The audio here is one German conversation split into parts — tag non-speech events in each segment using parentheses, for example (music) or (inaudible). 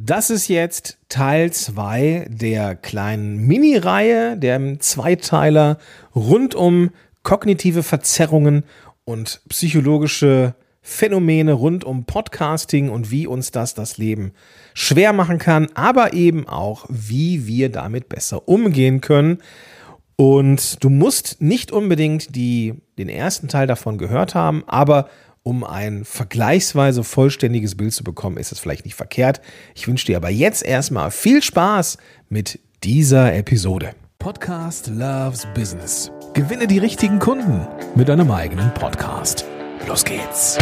Das ist jetzt Teil 2 der kleinen Mini-Reihe, der Zweiteiler rund um kognitive Verzerrungen und psychologische Phänomene rund um Podcasting und wie uns das das Leben schwer machen kann, aber eben auch, wie wir damit besser umgehen können. Und du musst nicht unbedingt die, den ersten Teil davon gehört haben, aber um ein vergleichsweise vollständiges Bild zu bekommen, ist es vielleicht nicht verkehrt. Ich wünsche dir aber jetzt erstmal viel Spaß mit dieser Episode. Podcast Loves Business. Gewinne die richtigen Kunden mit deinem eigenen Podcast. Los geht's.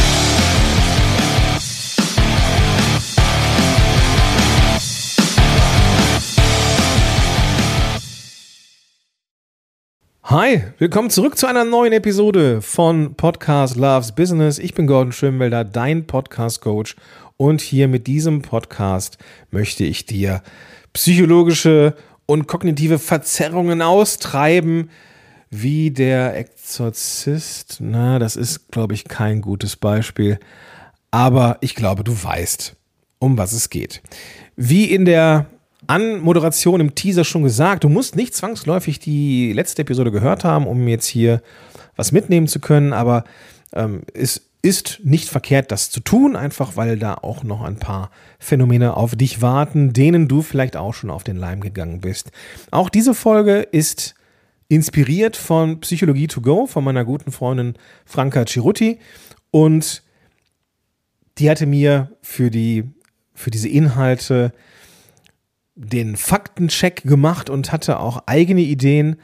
Hi, willkommen zurück zu einer neuen Episode von Podcast Loves Business. Ich bin Gordon Schönwelder, dein Podcast Coach und hier mit diesem Podcast möchte ich dir psychologische und kognitive Verzerrungen austreiben, wie der Exorzist. Na, das ist, glaube ich, kein gutes Beispiel, aber ich glaube, du weißt, um was es geht. Wie in der an Moderation im Teaser schon gesagt, du musst nicht zwangsläufig die letzte Episode gehört haben, um jetzt hier was mitnehmen zu können, aber ähm, es ist nicht verkehrt, das zu tun, einfach weil da auch noch ein paar Phänomene auf dich warten, denen du vielleicht auch schon auf den Leim gegangen bist. Auch diese Folge ist inspiriert von Psychologie to go, von meiner guten Freundin Franka Ciruti und die hatte mir für die für diese Inhalte den Faktencheck gemacht und hatte auch eigene Ideen,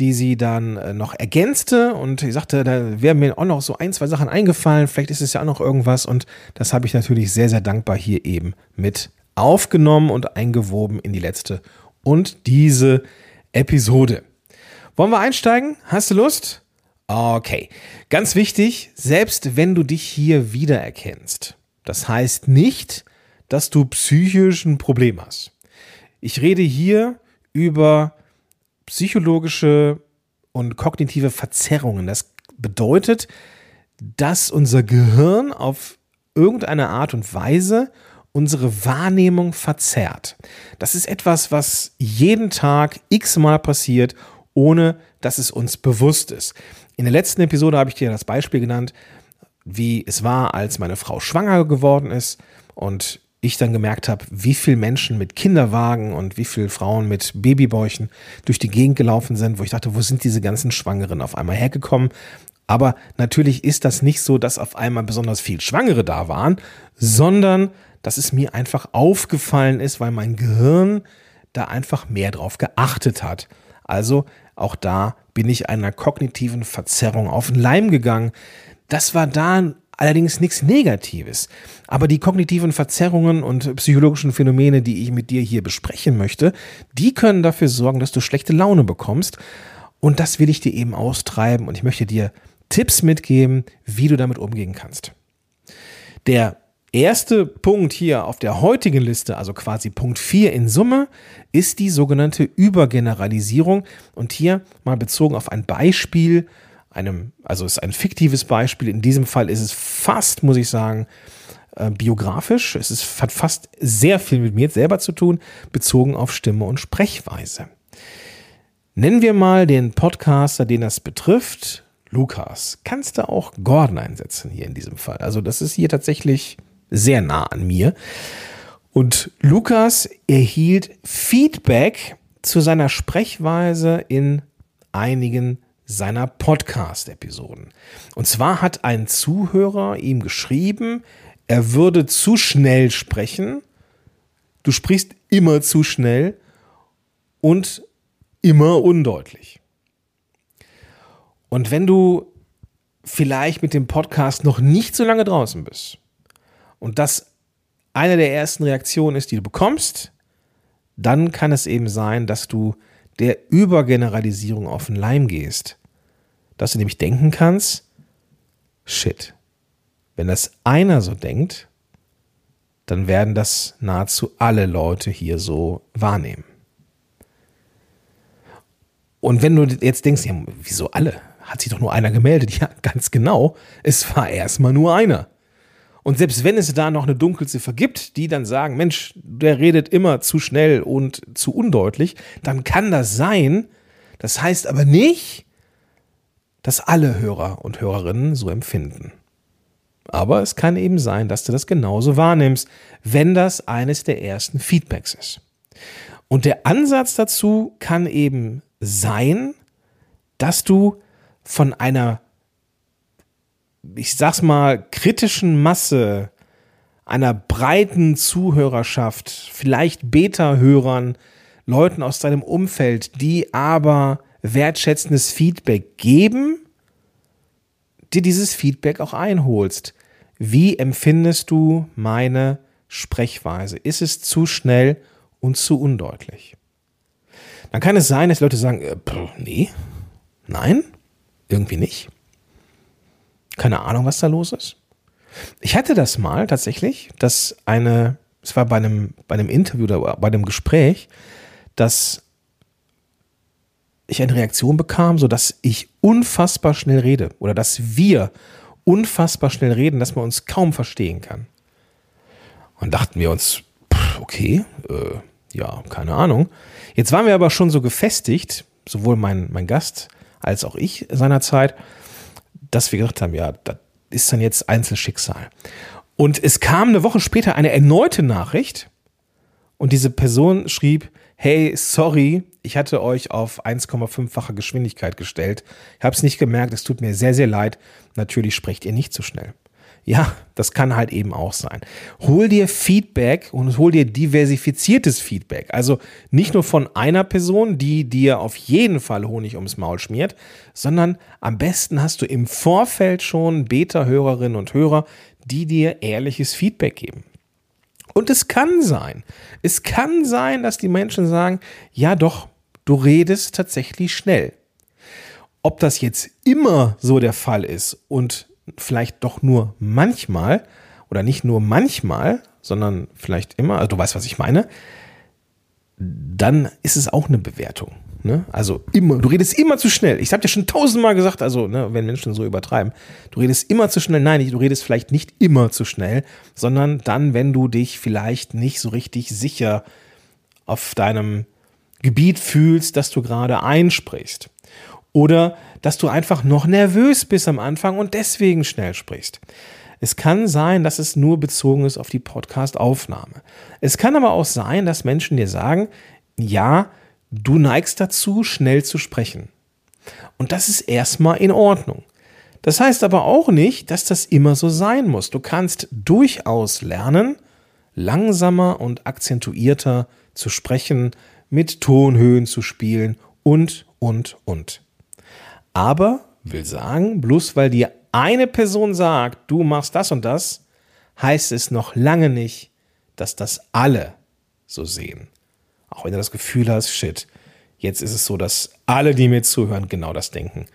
die sie dann äh, noch ergänzte. Und ich sagte, da wären mir auch noch so ein, zwei Sachen eingefallen. Vielleicht ist es ja auch noch irgendwas. Und das habe ich natürlich sehr, sehr dankbar hier eben mit aufgenommen und eingewoben in die letzte und diese Episode. Wollen wir einsteigen? Hast du Lust? Okay. Ganz wichtig, selbst wenn du dich hier wiedererkennst, das heißt nicht, dass du psychisch ein Problem hast. Ich rede hier über psychologische und kognitive Verzerrungen. Das bedeutet, dass unser Gehirn auf irgendeine Art und Weise unsere Wahrnehmung verzerrt. Das ist etwas, was jeden Tag x-mal passiert, ohne dass es uns bewusst ist. In der letzten Episode habe ich dir das Beispiel genannt, wie es war, als meine Frau schwanger geworden ist und ich dann gemerkt habe, wie viele Menschen mit Kinderwagen und wie viele Frauen mit Babybäuchen durch die Gegend gelaufen sind, wo ich dachte, wo sind diese ganzen Schwangeren auf einmal hergekommen? Aber natürlich ist das nicht so, dass auf einmal besonders viel Schwangere da waren, sondern dass es mir einfach aufgefallen ist, weil mein Gehirn da einfach mehr drauf geachtet hat. Also auch da bin ich einer kognitiven Verzerrung auf den Leim gegangen. Das war da allerdings nichts Negatives. Aber die kognitiven Verzerrungen und psychologischen Phänomene, die ich mit dir hier besprechen möchte, die können dafür sorgen, dass du schlechte Laune bekommst. Und das will ich dir eben austreiben und ich möchte dir Tipps mitgeben, wie du damit umgehen kannst. Der erste Punkt hier auf der heutigen Liste, also quasi Punkt 4 in Summe, ist die sogenannte Übergeneralisierung. Und hier mal bezogen auf ein Beispiel, einem, also ist ein fiktives Beispiel. In diesem Fall ist es fast, muss ich sagen, äh, biografisch. Es ist, hat fast sehr viel mit mir selber zu tun, bezogen auf Stimme und Sprechweise. Nennen wir mal den Podcaster, den das betrifft, Lukas. Kannst du auch Gordon einsetzen hier in diesem Fall? Also das ist hier tatsächlich sehr nah an mir. Und Lukas erhielt Feedback zu seiner Sprechweise in einigen seiner Podcast-Episoden. Und zwar hat ein Zuhörer ihm geschrieben, er würde zu schnell sprechen. Du sprichst immer zu schnell und immer undeutlich. Und wenn du vielleicht mit dem Podcast noch nicht so lange draußen bist und das eine der ersten Reaktionen ist, die du bekommst, dann kann es eben sein, dass du der Übergeneralisierung auf den Leim gehst. Dass du nämlich denken kannst, shit, wenn das einer so denkt, dann werden das nahezu alle Leute hier so wahrnehmen. Und wenn du jetzt denkst, ja, wieso alle? Hat sich doch nur einer gemeldet? (laughs) Ja, ganz genau. Es war erstmal nur einer. Und selbst wenn es da noch eine Dunkelziffer gibt, die dann sagen, Mensch, der redet immer zu schnell und zu undeutlich, dann kann das sein. Das heißt aber nicht, dass alle Hörer und Hörerinnen so empfinden. Aber es kann eben sein, dass du das genauso wahrnimmst, wenn das eines der ersten Feedbacks ist. Und der Ansatz dazu kann eben sein, dass du von einer ich sag's mal, kritischen Masse einer breiten Zuhörerschaft, vielleicht Beta-Hörern, Leuten aus deinem Umfeld, die aber wertschätzendes Feedback geben, dir dieses Feedback auch einholst. Wie empfindest du meine Sprechweise? Ist es zu schnell und zu undeutlich? Dann kann es sein, dass Leute sagen, äh, nee, nein, irgendwie nicht. Keine Ahnung, was da los ist. Ich hatte das mal tatsächlich, dass eine, es war bei einem, bei einem Interview oder bei einem Gespräch, dass ich eine Reaktion bekam, sodass ich unfassbar schnell rede oder dass wir unfassbar schnell reden, dass man uns kaum verstehen kann. Und dachten wir uns, okay, äh, ja, keine Ahnung. Jetzt waren wir aber schon so gefestigt, sowohl mein, mein Gast als auch ich seinerzeit, dass wir gedacht haben, ja, das ist dann jetzt Einzelschicksal. Und es kam eine Woche später eine erneute Nachricht und diese Person schrieb, hey, sorry, ich hatte euch auf 1,5-fache Geschwindigkeit gestellt. Ich habe es nicht gemerkt, es tut mir sehr, sehr leid. Natürlich sprecht ihr nicht so schnell. Ja, das kann halt eben auch sein. Hol dir Feedback und hol dir diversifiziertes Feedback. Also nicht nur von einer Person, die dir auf jeden Fall Honig ums Maul schmiert, sondern am besten hast du im Vorfeld schon Beta-Hörerinnen und Hörer, die dir ehrliches Feedback geben. Und es kann sein, es kann sein, dass die Menschen sagen, ja doch, du redest tatsächlich schnell. Ob das jetzt immer so der Fall ist und vielleicht doch nur manchmal oder nicht nur manchmal, sondern vielleicht immer, also du weißt, was ich meine, dann ist es auch eine Bewertung. Ne? Also immer, du redest immer zu schnell. Ich habe dir schon tausendmal gesagt, also ne, wenn Menschen so übertreiben, du redest immer zu schnell. Nein, du redest vielleicht nicht immer zu schnell, sondern dann, wenn du dich vielleicht nicht so richtig sicher auf deinem Gebiet fühlst, dass du gerade einsprichst. Oder dass du einfach noch nervös bist am Anfang und deswegen schnell sprichst. Es kann sein, dass es nur bezogen ist auf die Podcast-Aufnahme. Es kann aber auch sein, dass Menschen dir sagen, ja, du neigst dazu, schnell zu sprechen. Und das ist erstmal in Ordnung. Das heißt aber auch nicht, dass das immer so sein muss. Du kannst durchaus lernen, langsamer und akzentuierter zu sprechen, mit Tonhöhen zu spielen und, und, und. Aber will sagen, bloß weil dir eine Person sagt, du machst das und das, heißt es noch lange nicht, dass das alle so sehen. Auch wenn du das Gefühl hast, shit, jetzt ist es so, dass alle, die mir zuhören, genau das denken.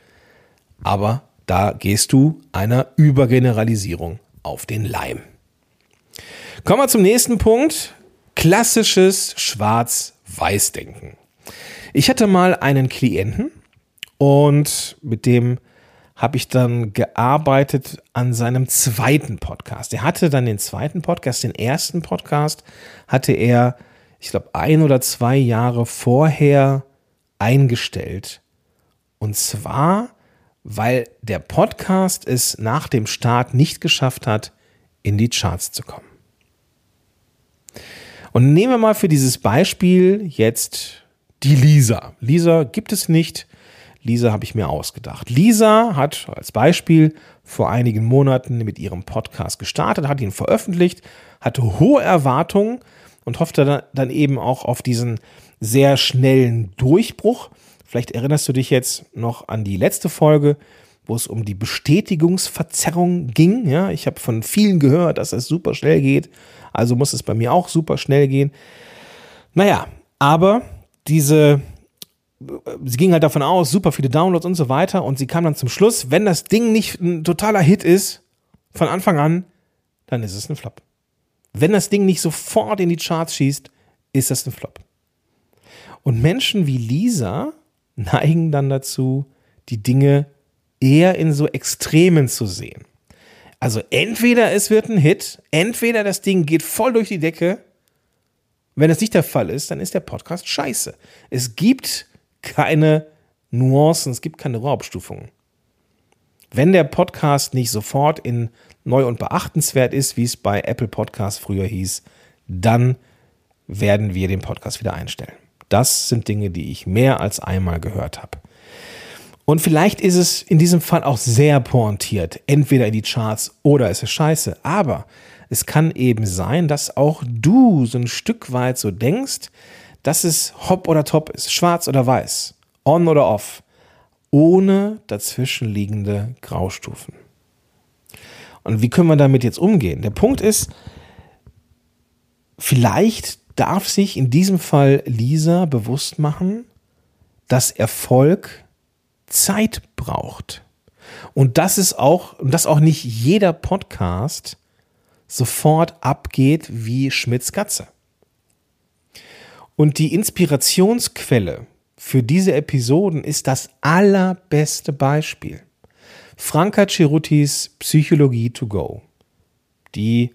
Aber da gehst du einer Übergeneralisierung auf den Leim. Kommen wir zum nächsten Punkt. Klassisches Schwarz-Weiß-Denken. Ich hatte mal einen Klienten, und mit dem habe ich dann gearbeitet an seinem zweiten Podcast. Er hatte dann den zweiten Podcast, den ersten Podcast hatte er, ich glaube, ein oder zwei Jahre vorher eingestellt. Und zwar, weil der Podcast es nach dem Start nicht geschafft hat, in die Charts zu kommen. Und nehmen wir mal für dieses Beispiel jetzt die Lisa. Lisa gibt es nicht. Lisa habe ich mir ausgedacht. Lisa hat als Beispiel vor einigen Monaten mit ihrem Podcast gestartet, hat ihn veröffentlicht, hatte hohe Erwartungen und hoffte dann eben auch auf diesen sehr schnellen Durchbruch. Vielleicht erinnerst du dich jetzt noch an die letzte Folge, wo es um die Bestätigungsverzerrung ging. Ja, ich habe von vielen gehört, dass es super schnell geht. Also muss es bei mir auch super schnell gehen. Naja, aber diese sie ging halt davon aus, super viele Downloads und so weiter. Und sie kam dann zum Schluss, wenn das Ding nicht ein totaler Hit ist, von Anfang an, dann ist es ein Flop. Wenn das Ding nicht sofort in die Charts schießt, ist das ein Flop. Und Menschen wie Lisa neigen dann dazu, die Dinge eher in so Extremen zu sehen. Also entweder es wird ein Hit, entweder das Ding geht voll durch die Decke. Wenn es nicht der Fall ist, dann ist der Podcast scheiße. Es gibt keine Nuancen, es gibt keine Raubstufungen. Wenn der Podcast nicht sofort in neu und beachtenswert ist, wie es bei Apple Podcasts früher hieß, dann werden wir den Podcast wieder einstellen. Das sind Dinge, die ich mehr als einmal gehört habe. Und vielleicht ist es in diesem Fall auch sehr pointiert, entweder in die Charts oder es ist scheiße. Aber es kann eben sein, dass auch du so ein Stück weit so denkst, dass es hopp oder top ist, schwarz oder weiß, on oder off, ohne dazwischenliegende Graustufen. Und wie können wir damit jetzt umgehen? Der Punkt ist, vielleicht darf sich in diesem Fall Lisa bewusst machen, dass Erfolg Zeit braucht. Und das ist auch, dass auch nicht jeder Podcast sofort abgeht wie Schmitz Katze. Und die Inspirationsquelle für diese Episoden ist das allerbeste Beispiel. Franka Ceruttis Psychologie to go, die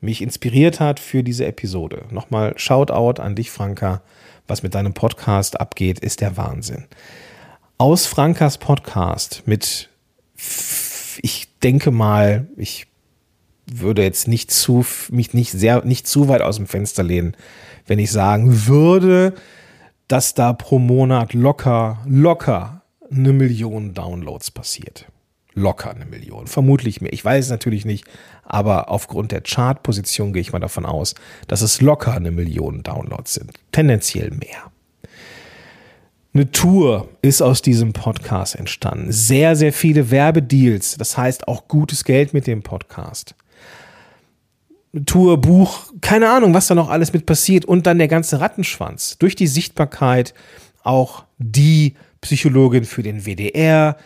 mich inspiriert hat für diese Episode. Nochmal Shoutout an dich, Franka. Was mit deinem Podcast abgeht, ist der Wahnsinn. Aus Frankas Podcast mit, ich denke mal, ich würde jetzt nicht zu, mich nicht sehr, nicht zu weit aus dem Fenster lehnen, wenn ich sagen würde, dass da pro Monat locker, locker eine Million Downloads passiert. Locker eine Million. Vermutlich mehr. Ich weiß es natürlich nicht, aber aufgrund der Chartposition gehe ich mal davon aus, dass es locker eine Million Downloads sind. Tendenziell mehr. Eine Tour ist aus diesem Podcast entstanden. Sehr, sehr viele Werbedeals. Das heißt auch gutes Geld mit dem Podcast. Tour, Buch, keine Ahnung, was da noch alles mit passiert. Und dann der ganze Rattenschwanz. Durch die Sichtbarkeit auch die Psychologin für den WDR,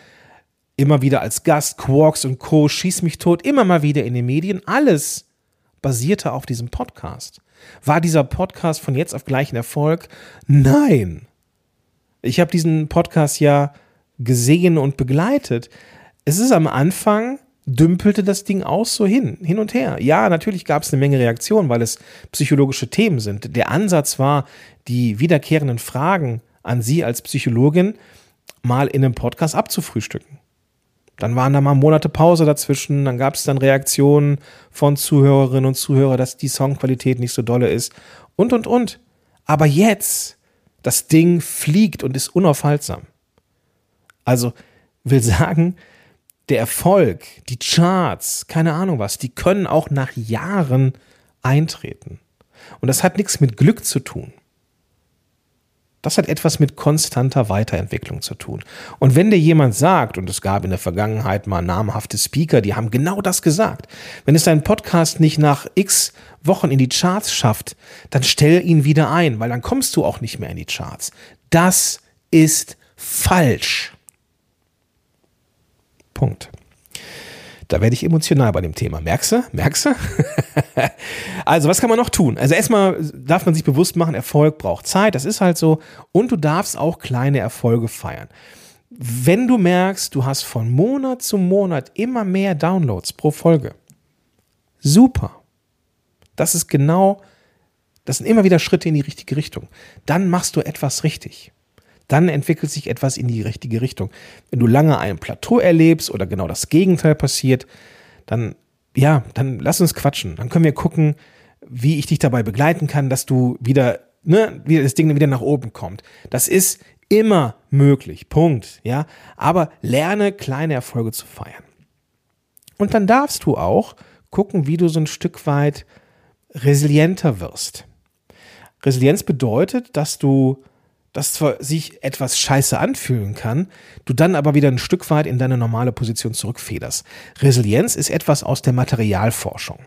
immer wieder als Gast, Quarks und Co., Schieß mich tot, immer mal wieder in den Medien. Alles basierte auf diesem Podcast. War dieser Podcast von jetzt auf gleichen Erfolg? Nein. Ich habe diesen Podcast ja gesehen und begleitet. Es ist am Anfang dümpelte das Ding aus so hin, hin und her. Ja, natürlich gab es eine Menge Reaktionen, weil es psychologische Themen sind. Der Ansatz war, die wiederkehrenden Fragen an Sie als Psychologin mal in einem Podcast abzufrühstücken. Dann waren da mal Monate Pause dazwischen, dann gab es dann Reaktionen von Zuhörerinnen und Zuhörern, dass die Songqualität nicht so dolle ist und, und, und. Aber jetzt, das Ding fliegt und ist unaufhaltsam. Also will sagen, der Erfolg, die Charts, keine Ahnung was, die können auch nach Jahren eintreten. Und das hat nichts mit Glück zu tun. Das hat etwas mit konstanter Weiterentwicklung zu tun. Und wenn dir jemand sagt, und es gab in der Vergangenheit mal namhafte Speaker, die haben genau das gesagt, wenn es dein Podcast nicht nach x Wochen in die Charts schafft, dann stell ihn wieder ein, weil dann kommst du auch nicht mehr in die Charts. Das ist falsch. Punkt. Da werde ich emotional bei dem Thema. Merkst du? Merkst du? (laughs) also, was kann man noch tun? Also, erstmal darf man sich bewusst machen, Erfolg braucht Zeit. Das ist halt so. Und du darfst auch kleine Erfolge feiern. Wenn du merkst, du hast von Monat zu Monat immer mehr Downloads pro Folge, super. Das ist genau, das sind immer wieder Schritte in die richtige Richtung. Dann machst du etwas richtig dann entwickelt sich etwas in die richtige Richtung. Wenn du lange ein Plateau erlebst oder genau das Gegenteil passiert, dann, ja, dann lass uns quatschen. Dann können wir gucken, wie ich dich dabei begleiten kann, dass du wieder, ne, wie das Ding wieder nach oben kommt. Das ist immer möglich. Punkt. Ja. Aber lerne kleine Erfolge zu feiern. Und dann darfst du auch gucken, wie du so ein Stück weit resilienter wirst. Resilienz bedeutet, dass du das zwar sich etwas scheiße anfühlen kann, du dann aber wieder ein Stück weit in deine normale Position zurückfederst. Resilienz ist etwas aus der Materialforschung.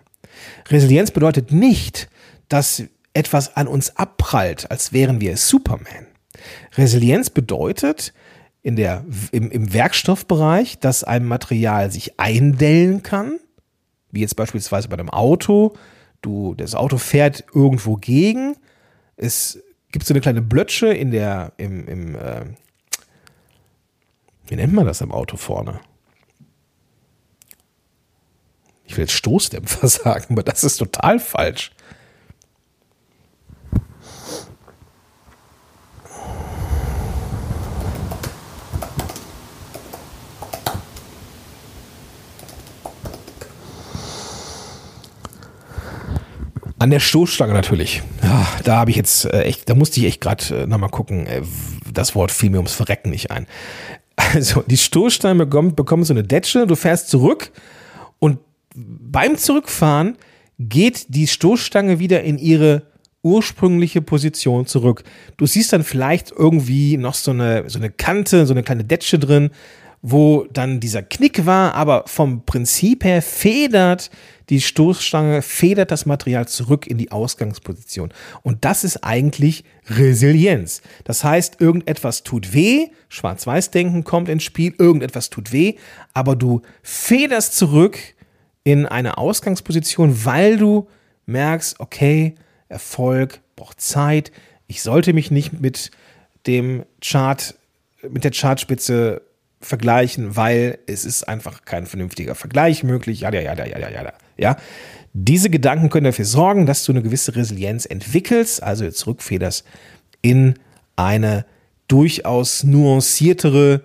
Resilienz bedeutet nicht, dass etwas an uns abprallt, als wären wir Superman. Resilienz bedeutet in der, im, im Werkstoffbereich, dass ein Material sich eindellen kann, wie jetzt beispielsweise bei einem Auto. Du, das Auto fährt irgendwo gegen, es gibt es so eine kleine Blötsche in der, im, im äh, wie nennt man das am Auto vorne? Ich will jetzt Stoßdämpfer (laughs) sagen, aber das ist total falsch. An der Stoßstange natürlich. Ja, da habe ich jetzt äh, echt, da musste ich echt gerade äh, nochmal gucken. Äh, das Wort fiel mir ums Verrecken nicht ein. (laughs) Also, die Stoßstange bekommt, bekommt so eine Detsche, du fährst zurück und beim Zurückfahren geht die Stoßstange wieder in ihre ursprüngliche Position zurück. Du siehst dann vielleicht irgendwie noch so eine, so eine Kante, so eine kleine Detsche drin, wo dann dieser Knick war, aber vom Prinzip her federt die Stoßstange, federt das Material zurück in die Ausgangsposition. Und das ist eigentlich Resilienz. Das heißt, irgendetwas tut weh, Schwarz-Weiß-Denken kommt ins Spiel, irgendetwas tut weh, aber du federst zurück in eine Ausgangsposition, weil du merkst, okay, Erfolg braucht Zeit, ich sollte mich nicht mit dem Chart, mit der Chartspitze vergleichen, weil es ist einfach kein vernünftiger Vergleich möglich. Ja, ja, ja, ja, ja, ja, ja. Diese Gedanken können dafür sorgen, dass du eine gewisse Resilienz entwickelst, also zurückfederst in eine durchaus nuanciertere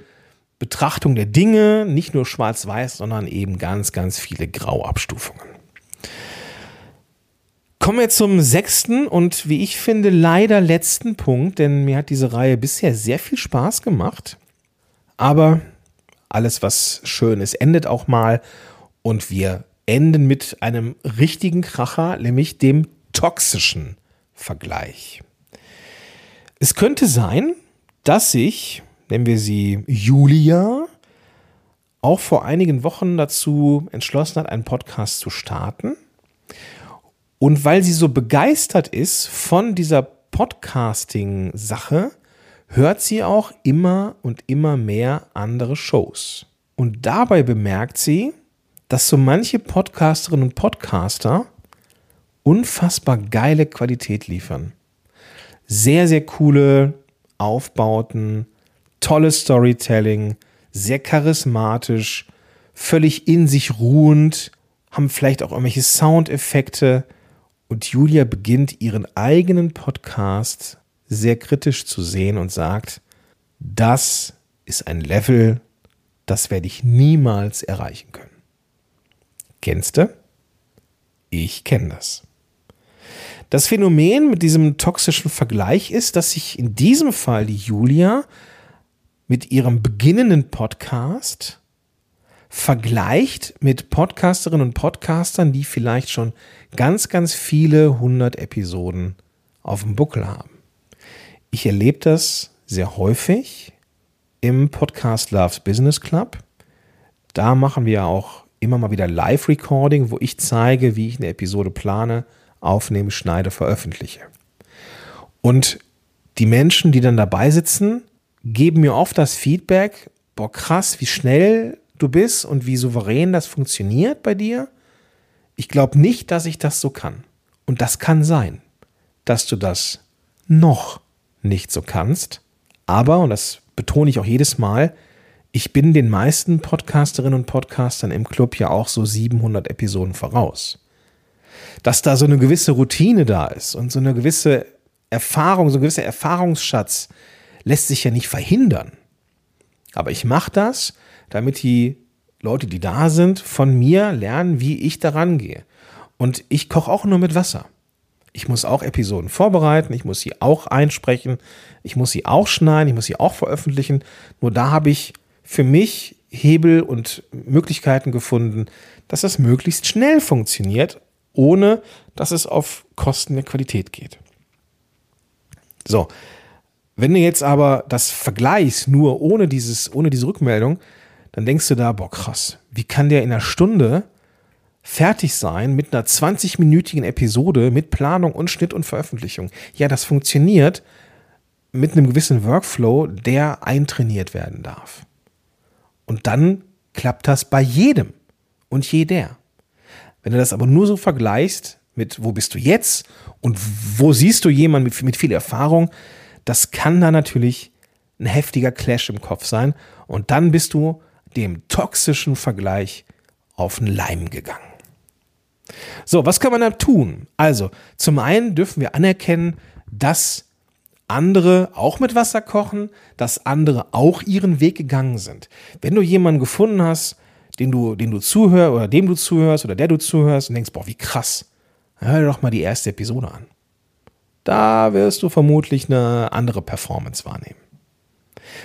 Betrachtung der Dinge, nicht nur schwarz-weiß, sondern eben ganz, ganz viele Grauabstufungen. Kommen wir zum sechsten und wie ich finde leider letzten Punkt, denn mir hat diese Reihe bisher sehr viel Spaß gemacht. Aber alles, was schön ist, endet auch mal. Und wir enden mit einem richtigen Kracher, nämlich dem toxischen Vergleich. Es könnte sein, dass sich, nennen wir sie Julia, auch vor einigen Wochen dazu entschlossen hat, einen Podcast zu starten. Und weil sie so begeistert ist von dieser Podcasting-Sache, hört sie auch immer und immer mehr andere Shows. Und dabei bemerkt sie, dass so manche Podcasterinnen und Podcaster unfassbar geile Qualität liefern. Sehr, sehr coole Aufbauten, tolles Storytelling, sehr charismatisch, völlig in sich ruhend, haben vielleicht auch irgendwelche Soundeffekte. Und Julia beginnt ihren eigenen Podcast sehr kritisch zu sehen und sagt, das ist ein Level, das werde ich niemals erreichen können. Kennst du? Ich kenne das. Das Phänomen mit diesem toxischen Vergleich ist, dass sich in diesem Fall die Julia mit ihrem beginnenden Podcast vergleicht mit Podcasterinnen und Podcastern, die vielleicht schon ganz, ganz viele hundert Episoden auf dem Buckel haben. Ich erlebe das sehr häufig im Podcast Loves Business Club. Da machen wir auch immer mal wieder Live-Recording, wo ich zeige, wie ich eine Episode plane, aufnehme, schneide, veröffentliche. Und die Menschen, die dann dabei sitzen, geben mir oft das Feedback, boah krass, wie schnell du bist und wie souverän das funktioniert bei dir. Ich glaube nicht, dass ich das so kann. Und das kann sein, dass du das noch nicht so kannst. Aber, und das betone ich auch jedes Mal, ich bin den meisten Podcasterinnen und Podcastern im Club ja auch so 700 Episoden voraus. Dass da so eine gewisse Routine da ist und so eine gewisse Erfahrung, so ein gewisser Erfahrungsschatz lässt sich ja nicht verhindern. Aber ich mache das, damit die Leute, die da sind, von mir lernen, wie ich daran gehe. Und ich koche auch nur mit Wasser. Ich muss auch Episoden vorbereiten, ich muss sie auch einsprechen, ich muss sie auch schneiden, ich muss sie auch veröffentlichen. Nur da habe ich für mich Hebel und Möglichkeiten gefunden, dass das möglichst schnell funktioniert, ohne dass es auf Kosten der Qualität geht. So, wenn du jetzt aber das vergleichst, nur ohne, dieses, ohne diese Rückmeldung, dann denkst du da, boah, krass, wie kann der in einer Stunde fertig sein mit einer 20-minütigen Episode mit Planung und Schnitt und Veröffentlichung. Ja, das funktioniert mit einem gewissen Workflow, der eintrainiert werden darf. Und dann klappt das bei jedem und jeder. Wenn du das aber nur so vergleichst mit, wo bist du jetzt und wo siehst du jemanden mit, mit viel Erfahrung, das kann da natürlich ein heftiger Clash im Kopf sein. Und dann bist du dem toxischen Vergleich auf den Leim gegangen. So, was kann man da tun? Also, zum einen dürfen wir anerkennen, dass andere auch mit Wasser kochen, dass andere auch ihren Weg gegangen sind. Wenn du jemanden gefunden hast, den du, den du zuhörst oder dem du zuhörst oder der du zuhörst und denkst, boah, wie krass, hör dir doch mal die erste Episode an. Da wirst du vermutlich eine andere Performance wahrnehmen.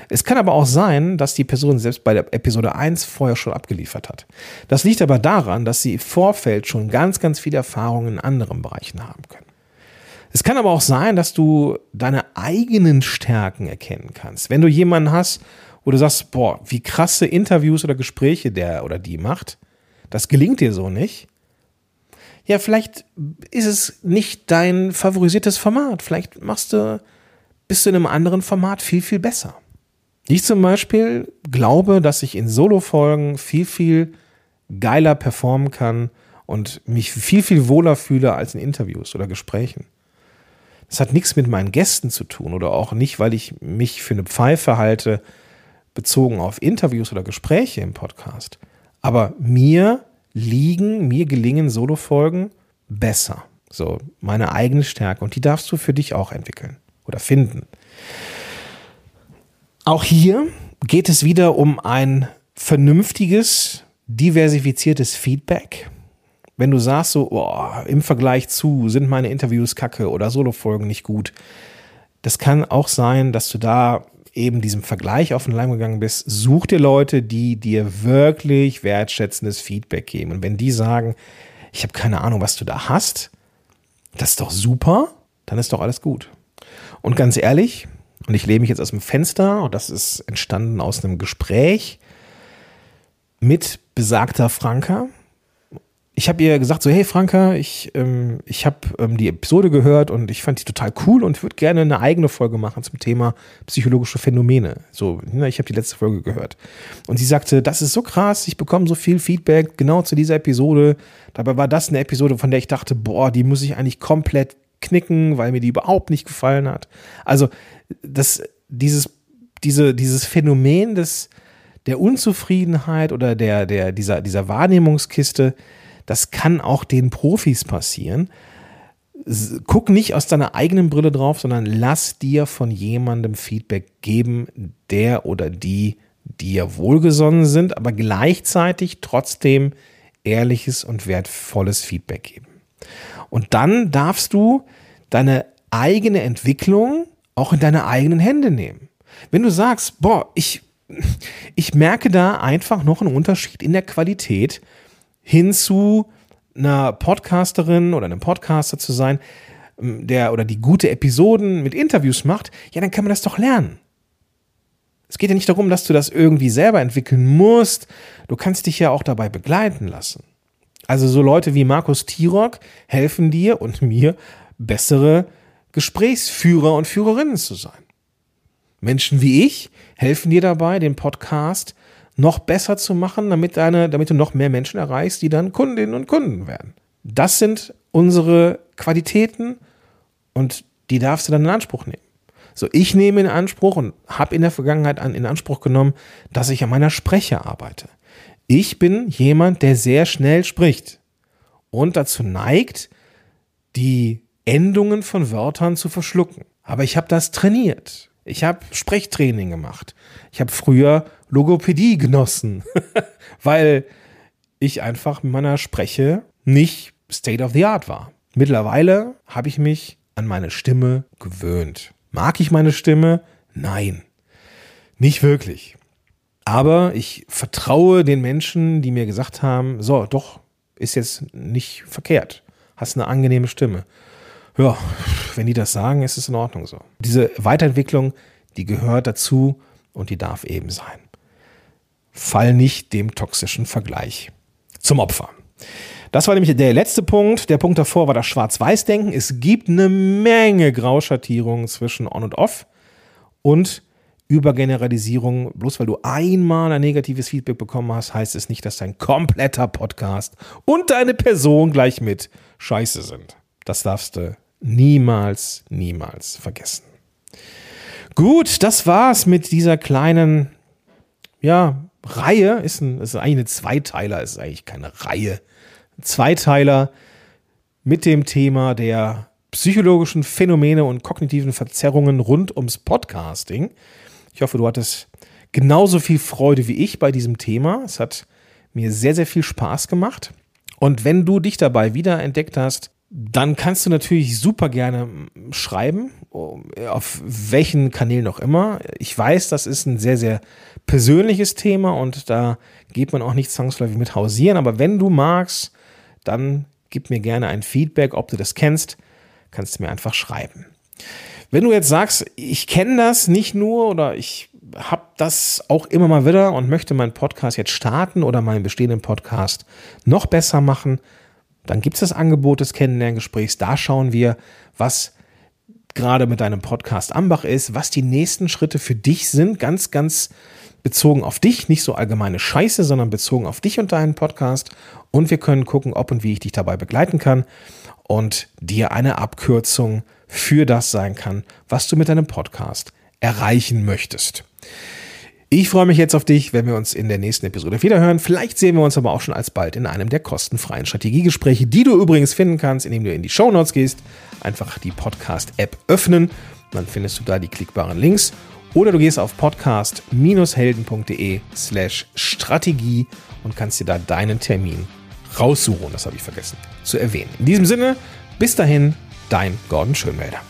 Es kann aber auch sein, dass die Person selbst bei der Episode 1 vorher schon abgeliefert hat. Das liegt aber daran, dass sie im Vorfeld schon ganz, ganz viele Erfahrungen in anderen Bereichen haben können. Es kann aber auch sein, dass du deine eigenen Stärken erkennen kannst. Wenn du jemanden hast, wo du sagst, boah, wie krasse Interviews oder Gespräche der oder die macht, das gelingt dir so nicht. Ja, vielleicht ist es nicht dein favorisiertes Format. Vielleicht machst du, bist du in einem anderen Format viel, viel besser. Ich zum Beispiel glaube, dass ich in Solo-Folgen viel, viel geiler performen kann und mich viel, viel wohler fühle als in Interviews oder Gesprächen. Das hat nichts mit meinen Gästen zu tun oder auch nicht, weil ich mich für eine Pfeife halte, bezogen auf Interviews oder Gespräche im Podcast. Aber mir liegen, mir gelingen Solo-Folgen besser. So, meine eigene Stärke. Und die darfst du für dich auch entwickeln oder finden. Auch hier geht es wieder um ein vernünftiges, diversifiziertes Feedback. Wenn du sagst, so oh, im Vergleich zu sind meine Interviews kacke oder Solo-Folgen nicht gut, das kann auch sein, dass du da eben diesem Vergleich auf den Leim gegangen bist. Such dir Leute, die dir wirklich wertschätzendes Feedback geben. Und wenn die sagen, ich habe keine Ahnung, was du da hast, das ist doch super, dann ist doch alles gut. Und ganz ehrlich, und ich lehne mich jetzt aus dem Fenster und das ist entstanden aus einem Gespräch mit besagter Franka. Ich habe ihr gesagt, so, hey Franka, ich, ähm, ich habe ähm, die Episode gehört und ich fand die total cool und würde gerne eine eigene Folge machen zum Thema psychologische Phänomene. So, ne, ich habe die letzte Folge gehört. Und sie sagte, das ist so krass, ich bekomme so viel Feedback genau zu dieser Episode. Dabei war das eine Episode, von der ich dachte, boah, die muss ich eigentlich komplett knicken, weil mir die überhaupt nicht gefallen hat. Also das, dieses, diese, dieses Phänomen des, der Unzufriedenheit oder der, der, dieser, dieser Wahrnehmungskiste, das kann auch den Profis passieren. Guck nicht aus deiner eigenen Brille drauf, sondern lass dir von jemandem Feedback geben, der oder die dir wohlgesonnen sind, aber gleichzeitig trotzdem ehrliches und wertvolles Feedback geben. Und dann darfst du deine eigene Entwicklung auch in deine eigenen Hände nehmen. Wenn du sagst, boah, ich, ich merke da einfach noch einen Unterschied in der Qualität hin zu einer Podcasterin oder einem Podcaster zu sein, ähm, der oder die gute Episoden mit Interviews macht, ja, dann kann man das doch lernen. Es geht ja nicht darum, dass du das irgendwie selber entwickeln musst. Du kannst dich ja auch dabei begleiten lassen. Also so Leute wie Markus Tirock helfen dir und mir bessere Gesprächsführer und Führerinnen zu sein. Menschen wie ich helfen dir dabei, den Podcast noch besser zu machen, damit, deine, damit du noch mehr Menschen erreichst, die dann Kundinnen und Kunden werden. Das sind unsere Qualitäten und die darfst du dann in Anspruch nehmen. So, ich nehme in Anspruch und habe in der Vergangenheit an, in Anspruch genommen, dass ich an meiner Spreche arbeite. Ich bin jemand, der sehr schnell spricht und dazu neigt, die Endungen von Wörtern zu verschlucken. Aber ich habe das trainiert. Ich habe Sprechtraining gemacht. Ich habe früher Logopädie genossen, (laughs) weil ich einfach mit meiner Spreche nicht State of the Art war. Mittlerweile habe ich mich an meine Stimme gewöhnt. Mag ich meine Stimme? Nein, nicht wirklich. Aber ich vertraue den Menschen, die mir gesagt haben, so, doch, ist jetzt nicht verkehrt. Hast eine angenehme Stimme ja, wenn die das sagen, ist es in Ordnung so. Diese Weiterentwicklung, die gehört dazu und die darf eben sein. Fall nicht dem toxischen Vergleich zum Opfer. Das war nämlich der letzte Punkt. Der Punkt davor war das Schwarz-Weiß-Denken. Es gibt eine Menge Grauschattierungen zwischen On und Off und Übergeneralisierung. Bloß weil du einmal ein negatives Feedback bekommen hast, heißt es nicht, dass dein kompletter Podcast und deine Person gleich mit Scheiße sind. Das darfst du niemals, niemals vergessen. Gut, das war's mit dieser kleinen, ja, Reihe. Ist, ein, ist eigentlich eine Zweiteiler, ist eigentlich keine Reihe. Zweiteiler mit dem Thema der psychologischen Phänomene und kognitiven Verzerrungen rund ums Podcasting. Ich hoffe, du hattest genauso viel Freude wie ich bei diesem Thema. Es hat mir sehr, sehr viel Spaß gemacht. Und wenn du dich dabei wiederentdeckt hast, dann kannst du natürlich super gerne schreiben, auf welchen Kanälen auch immer. Ich weiß, das ist ein sehr, sehr persönliches Thema und da geht man auch nicht zwangsläufig mit hausieren. Aber wenn du magst, dann gib mir gerne ein Feedback, ob du das kennst, kannst du mir einfach schreiben. Wenn du jetzt sagst, ich kenne das nicht nur oder ich habe das auch immer mal wieder und möchte meinen Podcast jetzt starten oder meinen bestehenden Podcast noch besser machen, dann gibt es das Angebot des Kennenlerngesprächs. Da schauen wir, was gerade mit deinem Podcast Ambach ist, was die nächsten Schritte für dich sind, ganz, ganz bezogen auf dich, nicht so allgemeine Scheiße, sondern bezogen auf dich und deinen Podcast. Und wir können gucken, ob und wie ich dich dabei begleiten kann und dir eine Abkürzung für das sein kann, was du mit deinem Podcast erreichen möchtest. Ich freue mich jetzt auf dich, wenn wir uns in der nächsten Episode wiederhören. Vielleicht sehen wir uns aber auch schon alsbald in einem der kostenfreien Strategiegespräche, die du übrigens finden kannst, indem du in die Show Notes gehst, einfach die Podcast-App öffnen, dann findest du da die klickbaren Links oder du gehst auf podcast-helden.de slash Strategie und kannst dir da deinen Termin raussuchen. Das habe ich vergessen zu erwähnen. In diesem Sinne, bis dahin, dein Gordon Schönmelder.